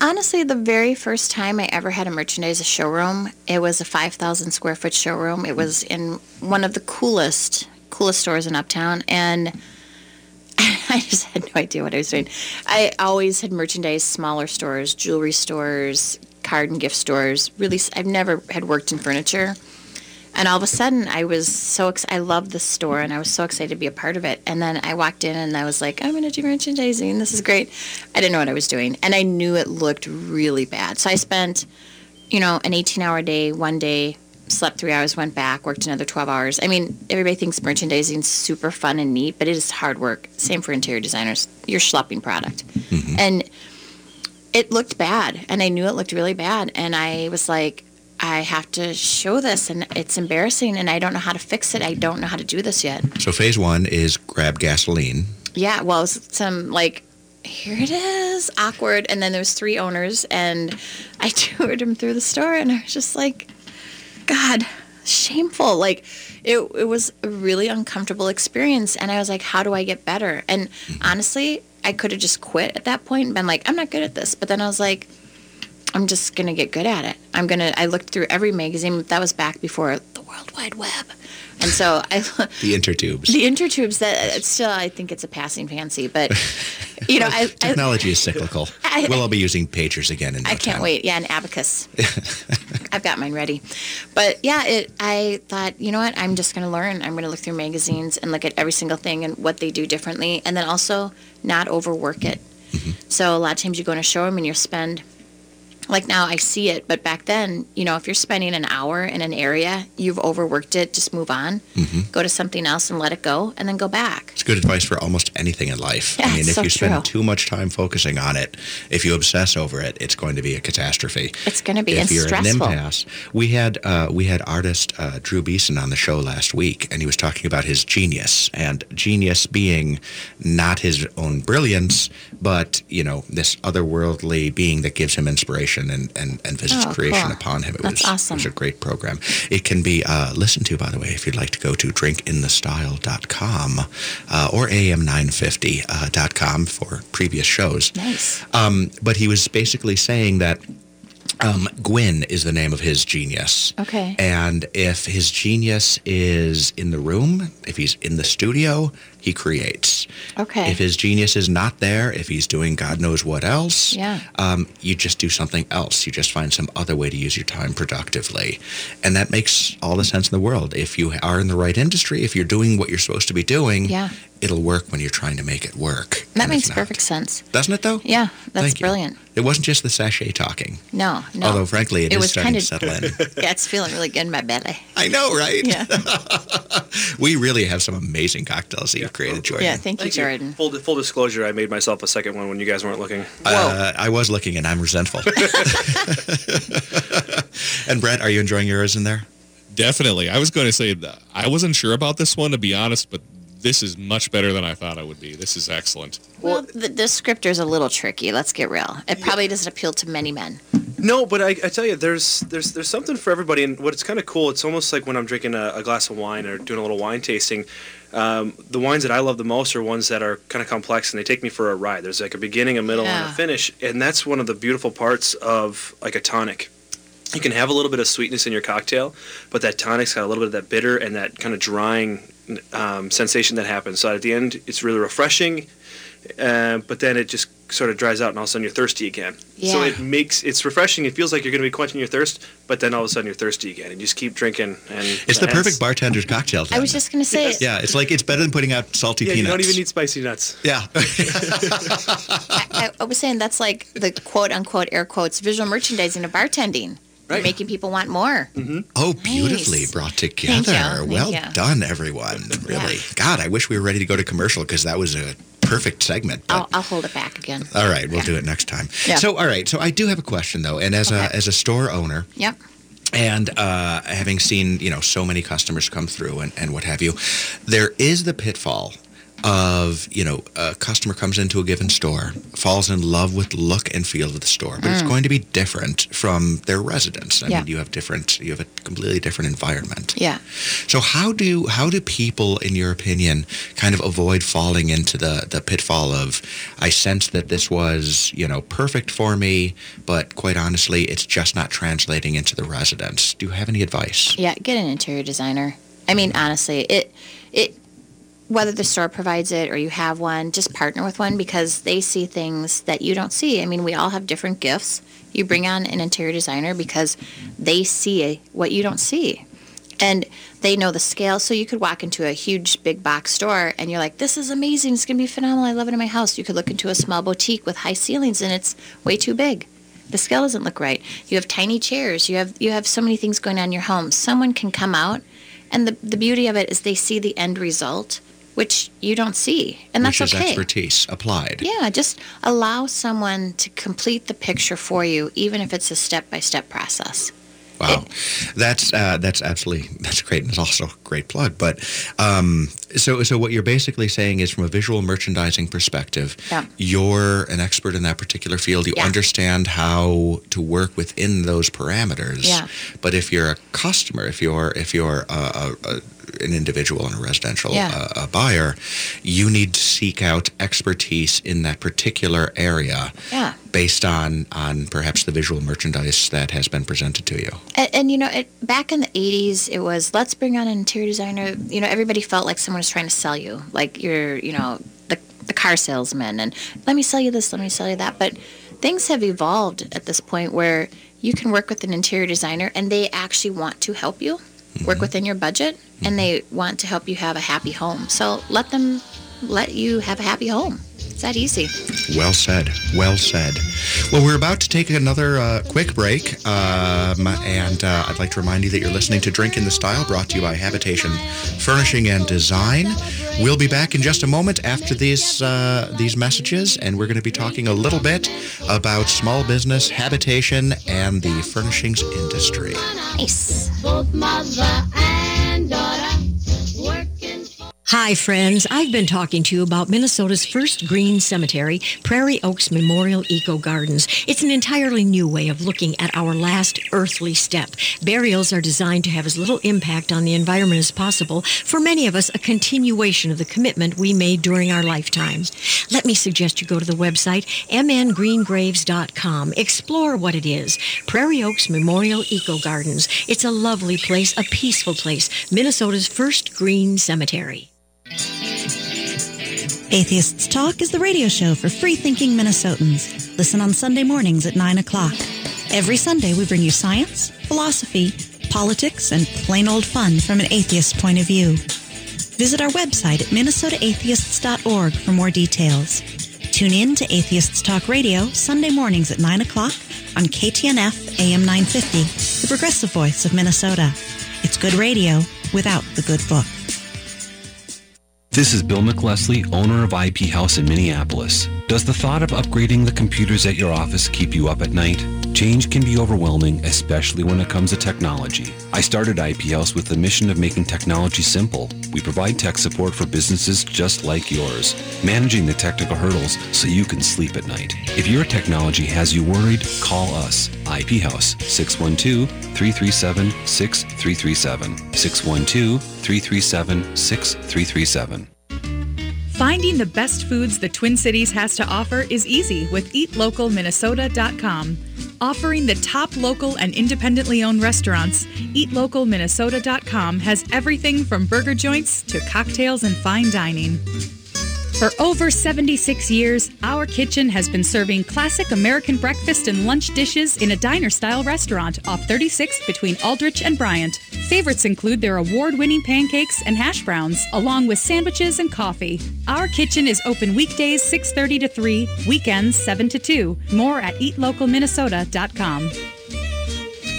Honestly, the very first time I ever had a merchandise showroom, it was a 5,000 square foot showroom. It was in one of the coolest, coolest stores in Uptown, and I just had no idea what I was doing. I always had merchandise, smaller stores, jewelry stores, card and gift stores. Really, I've never had worked in furniture. And all of a sudden, I was so ex- I loved the store, and I was so excited to be a part of it. And then I walked in, and I was like, I'm going to do merchandising. This is great. I didn't know what I was doing, and I knew it looked really bad. So I spent, you know, an 18-hour day one day, slept three hours, went back, worked another 12 hours. I mean, everybody thinks merchandising is super fun and neat, but it is hard work. Same for interior designers. You're schlepping product, mm-hmm. and it looked bad, and I knew it looked really bad, and I was like. I have to show this, and it's embarrassing, and I don't know how to fix it. I don't know how to do this yet. So phase one is grab gasoline. Yeah, well, some like, here it is, awkward. And then there was three owners, and I toured them through the store, and I was just like, God, shameful. Like, it, it was a really uncomfortable experience, and I was like, how do I get better? And mm-hmm. honestly, I could have just quit at that point and been like, I'm not good at this. But then I was like, I'm just gonna get good at it. I'm gonna. I looked through every magazine. That was back before the World Wide Web, and so I The intertubes. the intertubes that still I think it's a passing fancy, but you know I I, Technology is cyclical. I- we'll all be using pagers again in no I can't time. wait. Yeah, an abacus. I've got mine ready. But yeah, it I thought, you know what, I'm just gonna learn. I'm gonna look through magazines and look at every single thing and what they do differently and then also not overwork it. Mm-hmm. So a lot of times you go in a showroom and you spend like now I see it, but back then, you know, if you're spending an hour in an area, you've overworked it, just move on. Mhm. Go to something else and let it go and then go back. It's good advice for almost anything in life. Yeah, I mean, if so you spend true. too much time focusing on it, if you obsess over it, it's going to be a catastrophe. It's gonna be if you're stressful. an impasse. We had uh, we had artist uh, Drew Beeson on the show last week, and he was talking about his genius, and genius being not his own brilliance, but you know this otherworldly being that gives him inspiration and and, and visits Oh, creation cool. upon him. It That's was awesome. it was a great program. It can be uh, listened to, by the way, if you'd like to go to drinkinthestyle.com uh, or am950.com for previous shows. Nice. Um, but he was basically saying that um, Gwyn is the name of his genius. Okay. And if his genius is in the room, if he's in the studio, he creates. Okay. If his genius is not there, if he's doing God knows what else, Yeah. um, you just do something else. You just find some other way to use your time productively. And that makes all the sense in the world. If you are in the right industry, if you're doing what you're supposed to be doing, Yeah. It'll work when you're trying to make it work. That makes perfect sense. Doesn't it, though? Yeah, that's Thank you. brilliant. It wasn't just the Sashay talking. No, no. Although, frankly, it it is was starting kind to settle in. yeah, it's feeling really good in my belly. I know, right? Yeah, We really have some amazing cocktails that you've created, Jourdan. yeah. Thank you, Jourdan. Full, full disclosure, I made myself a second one when you guys weren't looking. Uh, I was looking and I'm resentful. and Brett, are you enjoying yours in there? Definitely. I was going to say I wasn't sure about this one to be honest, but this is much better than I thought it would be. This is excellent. Well, the, the is a little tricky. Let's get real. It probably doesn't appeal to many men. No, but I, I tell you, there's there's there's something for everybody, and what it's kind of cool. It's almost like when I'm drinking a, a glass of wine or doing a little wine tasting. Um, the wines that I love the most are ones that are kind of complex and they take me for a ride. There's like a beginning, a middle, and a finish, and that's one of the beautiful parts of like a tonic. You can have a little bit of sweetness in your cocktail, but that tonic's got a little bit of that bitter and that kind of drying um, sensation that happens. So at the end, it's really refreshing, uh, but then it just sort of dries out, and all of a sudden you're thirsty again. Yeah. So it makes it's refreshing. It feels like you're going to be quenching your thirst, but then all of a sudden you're thirsty again, and you just keep drinking. And It's the and perfect bartender's cocktail. I was just gonna say. Yeah, it's like it's better than putting out salty peanuts. Yeah, you don't even need spicy nuts. Yeah. I, I was saying that's like the quote unquote air quotes visual merchandising of bartending. You're making people want more. Oh, beautifully Nice. brought Thank together. you. Thank well you. done, everyone. Really. God, I wish we were ready to go to commercial because that was a perfect segment. but- I'll, I'll hold it back again. all right, we'll do it next time. Yeah. So, all right. So, I do have a question though, and as Okay. a as a store owner, Yep. and uh, having seen you know so many customers come through and, and what have you, there is the pitfall of you know a customer comes into a given store, falls in love with the look and feel of the store, but it's Mm. going to be different from their residence. I Yeah. mean, you have different, you have a completely different environment. Yeah. So how do how do people, in your opinion, kind of avoid falling into the the pitfall of I sense that this was you know perfect for me, but quite honestly, it's just not translating into the residence. Do you have any advice? Yeah, get an interior designer. I mean, honestly, it it whether the store provides it or you have one, just partner with one because they see things that you don't see. I mean, we all have different gifts. You bring on an interior designer because they see what you don't see. And they know the scale, so you could walk into a huge big box store and you're like, "This is amazing! It's gonna be phenomenal! I love it in my house." You could look into a small boutique with high ceilings and it's way too big. The scale doesn't look right. You have tiny chairs. You have you have so many things going on in your home. Someone can come out, and the the beauty of it is they see the end result, which you don't see, and that's which is okay. expertise applied. Yeah, just allow someone to complete the picture for you, even if it's a step by step process. Wow, that's uh, that's absolutely that's great, and it's also a great plug. But um, so so what you're basically saying is, from a visual merchandising perspective, Yeah. you're an expert in that particular field. You Yeah. understand how to work within those parameters. Yeah. But if you're a customer, if you're if you're a, a, a, an individual and a residential Yeah. uh, a buyer, you need to seek out expertise in that particular area Yeah. based on on perhaps the visual merchandise that has been presented to you. And, and you know, it, back in the 80s, it was let's bring on an interior designer. You know, everybody felt like someone was trying to sell you, like you're, you know, the, the car salesman, and let me sell you this, let me sell you that. But things have evolved at this point where you can work with an interior designer and they actually want to help you work within your budget and mm-hmm. they want to help you have a happy home. So let them let you have a happy home. It's that easy. Well said. Well said. Well, we're about to take another uh, quick break, um, and uh, I'd like to remind you that you're listening to Drink in the Style, brought to you by Habitation Furnishing and Design. We'll be back in just a moment after these uh, these messages, and we're going to be talking a little bit about small business, habitation, and the furnishings industry. Nice. Hi, friends. I've been talking to you about Minnesota's first green cemetery, Prairie Oaks Memorial Eco Gardens. It's an entirely new way of looking at our last earthly step. Burials are designed to have as little impact on the environment as possible. For many of us, a continuation of the commitment we made during our lifetimes. Let me suggest you go to the website mngreengraves.com. Explore what it is. Prairie Oaks Memorial Eco Gardens. It's a lovely place, a peaceful place. Minnesota's first green cemetery. Atheists Talk is the radio show for free-thinking Minnesotans. Listen on Sunday mornings at 9 o'clock. Every Sunday, we bring you science, philosophy, politics, and plain old fun from an atheist point of view. Visit our website at minnesotaatheists.org for more details. Tune in to Atheists Talk Radio Sunday mornings at 9 o'clock on KTNF AM 950, the progressive voice of Minnesota. It's good radio without the good book. This is Bill McLesley, owner of IP House in Minneapolis. Does the thought of upgrading the computers at your office keep you up at night? Change can be overwhelming, especially when it comes to technology. I started IP House with the mission of making technology simple. We provide tech support for businesses just like yours, managing the technical hurdles so you can sleep at night. If your technology has you worried, call us. IP House 612-337-6337. 612-337-6337. Finding the best foods the Twin Cities has to offer is easy with eatlocalminnesota.com. Offering the top local and independently owned restaurants, eatlocalminnesota.com has everything from burger joints to cocktails and fine dining. For over 76 years, our kitchen has been serving classic American breakfast and lunch dishes in a diner style restaurant off 36th between Aldrich and Bryant. Favorites include their award winning pancakes and hash browns, along with sandwiches and coffee. Our kitchen is open weekdays 6:30 to 3, weekends 7 to 2. More at eatlocalminnesota.com.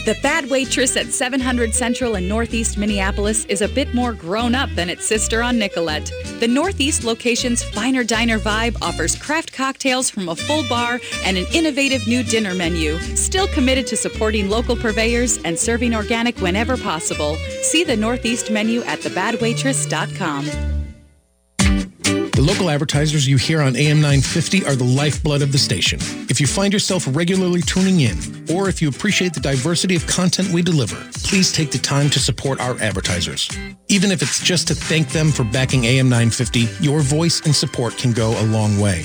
The Bad Waitress at 700 Central in Northeast Minneapolis is a bit more grown up than its sister on Nicollet. The Northeast location's finer diner vibe offers craft cocktails from a full bar and an innovative new dinner menu. Still committed to supporting local purveyors and serving organic whenever possible. See the Northeast menu at thebadwaitress.com. The local advertisers you hear on AM 950 are the lifeblood of the station. If you find yourself regularly tuning in, or if you appreciate the diversity of content we deliver, please take the time to support our advertisers. Even if it's just to thank them for backing AM 950, your voice and support can go a long way.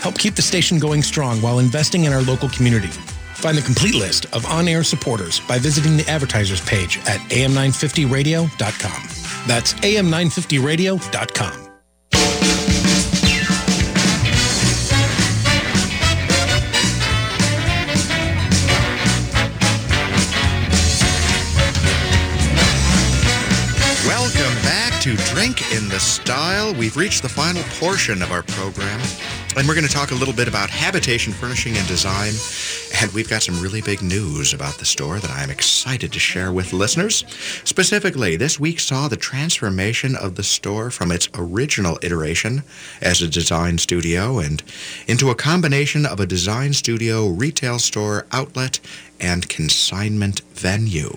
Help keep the station going strong while investing in our local community. Find the complete list of on-air supporters by visiting the advertisers page at am950radio.com. That's am950radio.com. to Drink in the Style. We've reached the final portion of our program, and we're going to talk a little bit about habitation furnishing and design. And we've got some really big news about the store that I'm excited to share with listeners. Specifically, this week saw the transformation of the store from its original iteration as a design studio and into a combination of a design studio, retail store, outlet, and consignment venue.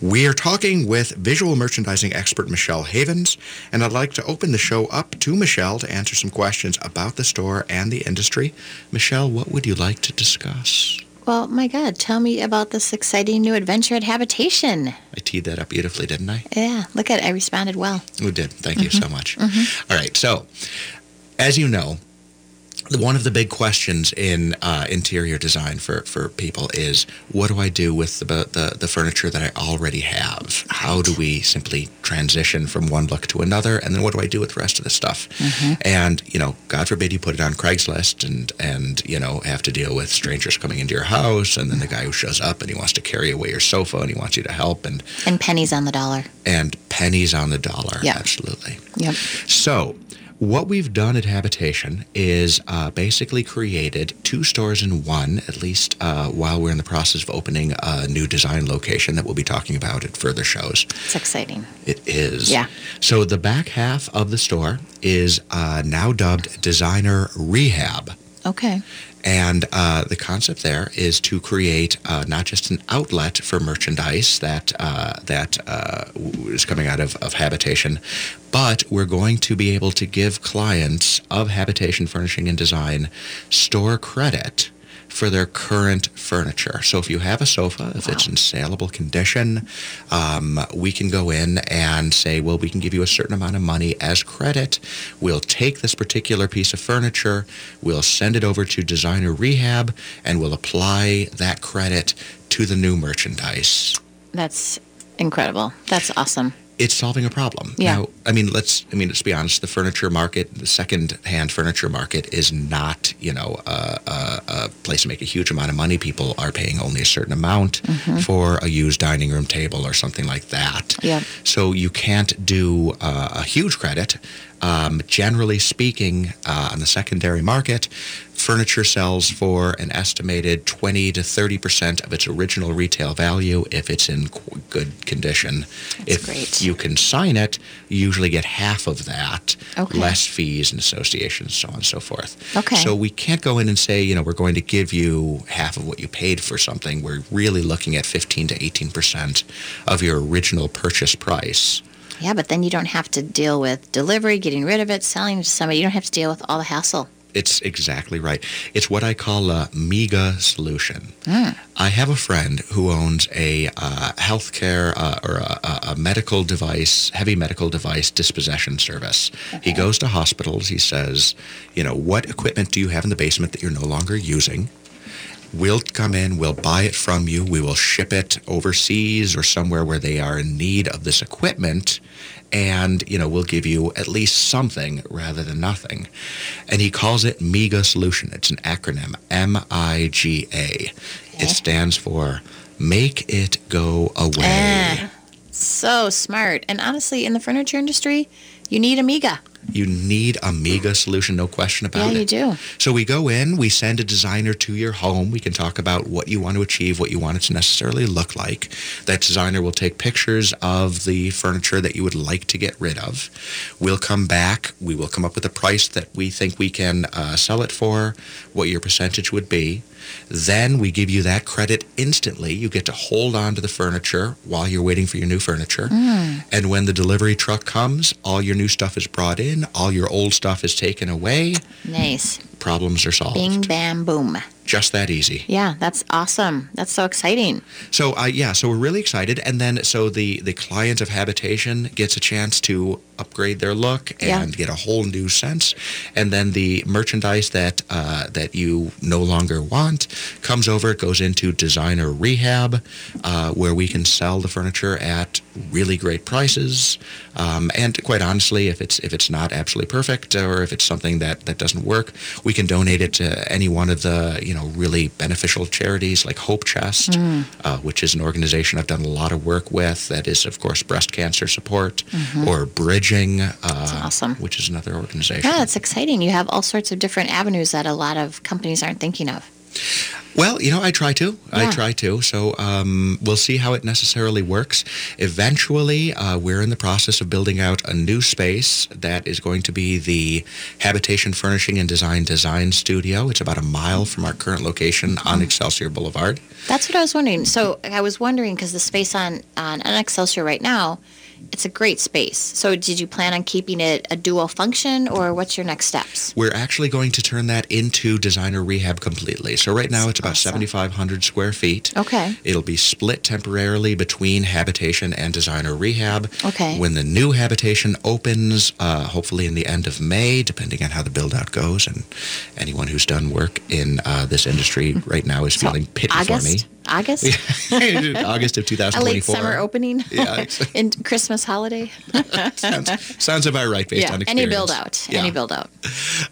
We are talking with visual merchandising expert Michelle Havens, and I'd like to open the show up to Michelle to answer some questions about the store and the industry. Michelle, what would you like to discuss? Well, my God, tell me about this exciting new adventure at Habitation. I teed that up beautifully, didn't I? Yeah, look at it. I responded well. We did. Thank you Mhm. so much. Mhm. All right. So, as you know, one of the big questions in uh, interior design for, for people is what do I do with the, the, the furniture that I already have? How do we simply transition from one look to another? And then what do I do with the rest of the stuff? And, you know, God forbid you put it on Craigslist and, and, you know, have to deal with strangers coming into your house and then the guy who shows up and he wants to carry away your sofa and he wants you to help and, And pennies on the dollar. and pennies on the dollar. Yeah. Absolutely. Yep. So, what we've done at Habitation is uh, basically created two stores in one, at least uh, while we're in the process of opening a new design location that we'll be talking about at further shows. It's exciting. It is. Yeah. So, the back half of the store is uh, now dubbed Designer Rehab. Okay. And uh, the concept there is to create uh, not just an outlet for merchandise that uh, that uh, is coming out of, of Habitation, but we're going to be able to give clients of Habitation Furnishing and Design store credit for their current furniture. So if you have a sofa, if it's in saleable condition, um, we can go in and say, well, we can give you a certain amount of money as credit. We'll take this particular piece of furniture, we'll send it over to designer rehab, and we'll apply that credit to the new merchandise. That's incredible. That's awesome. It's solving a problem. Yeah. Now, I mean, let's. I mean, let's be honest. The furniture market, the second-hand furniture market, is not, you know, a, a, a place to make a huge amount of money. People are paying only a certain amount Mhm. for a used dining room table or something like that. Yep. So you can't do uh, a huge credit. Um, generally speaking, uh, on the secondary market, furniture sells for an estimated 20 to 30 percent of its original retail value if it's in qu- good condition. if great. you consign it, you usually get half of that, Okay. less fees and associations, so on and so forth. Okay. So we can't go in and say, you know, we're going to give you half of what you paid for something. We're really looking at 15 to 18 percent of your original purchase price. Yeah, but then you don't have to deal with delivery, getting rid of it, selling to somebody. You don't have to deal with all the hassle. It's exactly right. It's what I call a MIGA solution. Mm. I have a friend who owns a uh, healthcare uh, or a, a- a medical device, heavy medical device dispossession service. He goes to hospitals. He says, you know, what equipment do you have in the basement that you're no longer using? We'll come in, we'll buy it from you, we will ship it overseas or somewhere where they are in need of this equipment, and you know, we'll give you at least something rather than nothing. And he calls it miga Solution. It's an acronym, M I G A. It stands for Make It Go Away. Eh, so smart. And honestly, in the furniture industry, you need Amiga. You need a MIGA solution, no question about Yeah, it. you do. So we go in, we send a designer to your home. We can talk about what you want to achieve, what you want it to necessarily look like. That designer will take pictures of the furniture that you would like to get rid of. We'll come back. We will come up with a price that we think we can uh, sell it for, what your percentage would be. Then we give you that credit instantly. You get to hold on to the furniture while you're waiting for your new furniture. Mm. And when the delivery truck comes, all your new stuff is brought in, all your old stuff is taken away, Nice. Problems are solved. Bing, bam, boom. Just that easy. Yeah, that's awesome. That's so exciting. So uh, yeah, so we're really excited, and then so the the client of habitation gets a chance to upgrade their look Yeah. and get a whole new sense, and then the merchandise that uh, that you no longer want comes over. It goes into designer rehab, uh, where we can sell the furniture at really great prices. Um, and quite honestly, if it's if it's not absolutely perfect or if it's something that that doesn't work, we can donate it to any one of the you know really beneficial charities like Hope Chest, Mm. uh, which is an organization I've done a lot of work with. That is, of course, breast cancer support, Mhm. or Bridging, uh, awesome. which is another organization. Yeah, it's exciting. You have all sorts of different avenues that a lot of companies aren't thinking of. Well, you know, I try to. I try to. So um, we'll see how it necessarily works. Eventually, uh, we're in the process of building out a new space that is going to be the Habitation Furnishing and Design Design Studio. It's about a mile from our current location on Excelsior Boulevard. That's what I was wondering. So I was wondering because the space on on on Excelsior right now, it's a great space. So did you plan on keeping it a dual function, or what's your next steps? We're actually going to turn that into designer rehab completely. So right now it's about 7,500 square feet. Okay. It'll be split temporarily between habitation and designer rehab. Okay. When the new habitation opens, uh, hopefully in the end of May, depending on how the build out goes, and anyone who's done work in uh, this industry right now is feeling pity August. for me. August August of A 2024. late summer opening. Yeah, In Christmas holiday. sounds, sounds about right based yeah. on Any build out. Yeah. Any build out.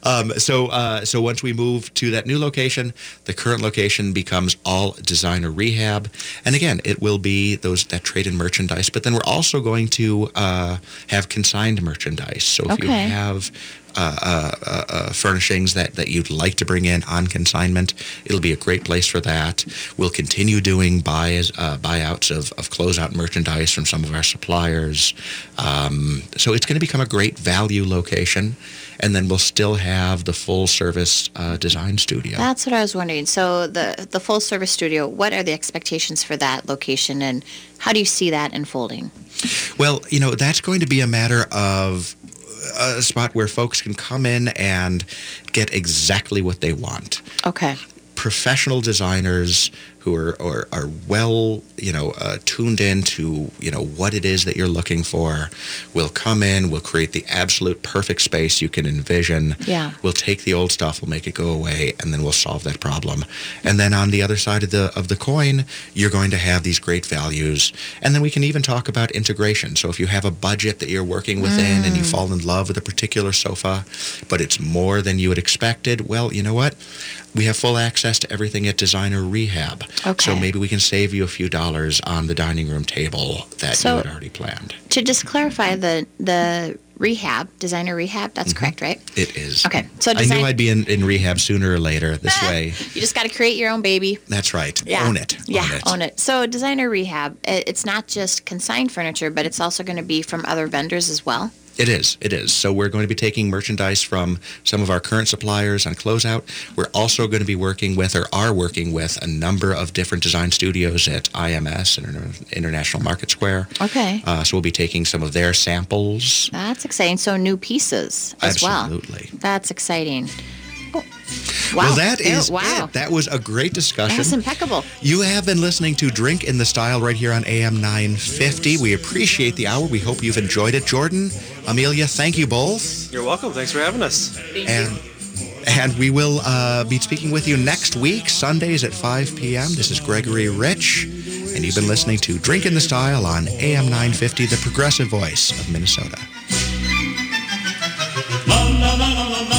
Um, so, uh, so once we move to that new location, the current location becomes all designer rehab, and again, it will be those that trade in merchandise. But then we're also going to uh, have consigned merchandise. So if you have furnishings that, that you'd like to bring in on consignment, it'll be a great place for that. We'll continue doing buys, uh, buyouts of, of closeout merchandise from some of our suppliers. Um, so it's going to become a great value location. And then we'll still have the full service uh, design studio. That's what I was wondering. So the the full service studio, what are the expectations for that location and how do you see that unfolding? Well, you know, that's going to be a matter of a spot where folks can come in and get exactly what they want. Okay. Professional designers who are, are, are well, you know, uh, tuned in to, you know, what it is that you're looking for will come in, will create the absolute perfect space you can envision. Yeah. We'll take the old stuff, we'll make it go away, and then we'll solve that problem. And then on the other side of the of the coin, you're going to have these great values. And then we can even talk about integration. So if you have a budget that you're working within and you Mm. fall in love with a particular sofa, but it's more than you had expected, well, you know what? We have full access to everything at Designer Rehab. So maybe we can save you a few dollars on the dining room table that So- you had already planned. To just clarify the the rehab, designer rehab, that's Mm-hmm. correct, right? It is. Okay. So I knew I'd be in, in rehab sooner or later. This way, you just got to create your own baby. that's right. Yeah. Own it. Yeah, Own it. own it. So designer rehab, it's not just consigned furniture, but it's also going to be from other vendors as well. It is. It is. So we're going to be taking merchandise from some of our current suppliers on closeout. We're also going to be working with, or are working with, a number of different design studios at IMS, Inter- International Market Square. Okay. Uh, so we'll be taking some of their samples. That's exciting. So new pieces as well. Absolutely. That's exciting. Wow. Well, that oh, is wow. It. That was a great discussion. That's impeccable. You have been listening to Drink in the Style right here on AM 950. We appreciate the hour. We hope you've enjoyed it. Jourdan, Amelia, thank you both. You're welcome. Thanks for having us. Thank and you. And we will uh, be speaking with you next week, Sundays at 5 p.m. This is Gregory Rich, and you've been listening to Drink in the Style on AM 950, the progressive voice of Minnesota. La, la, la,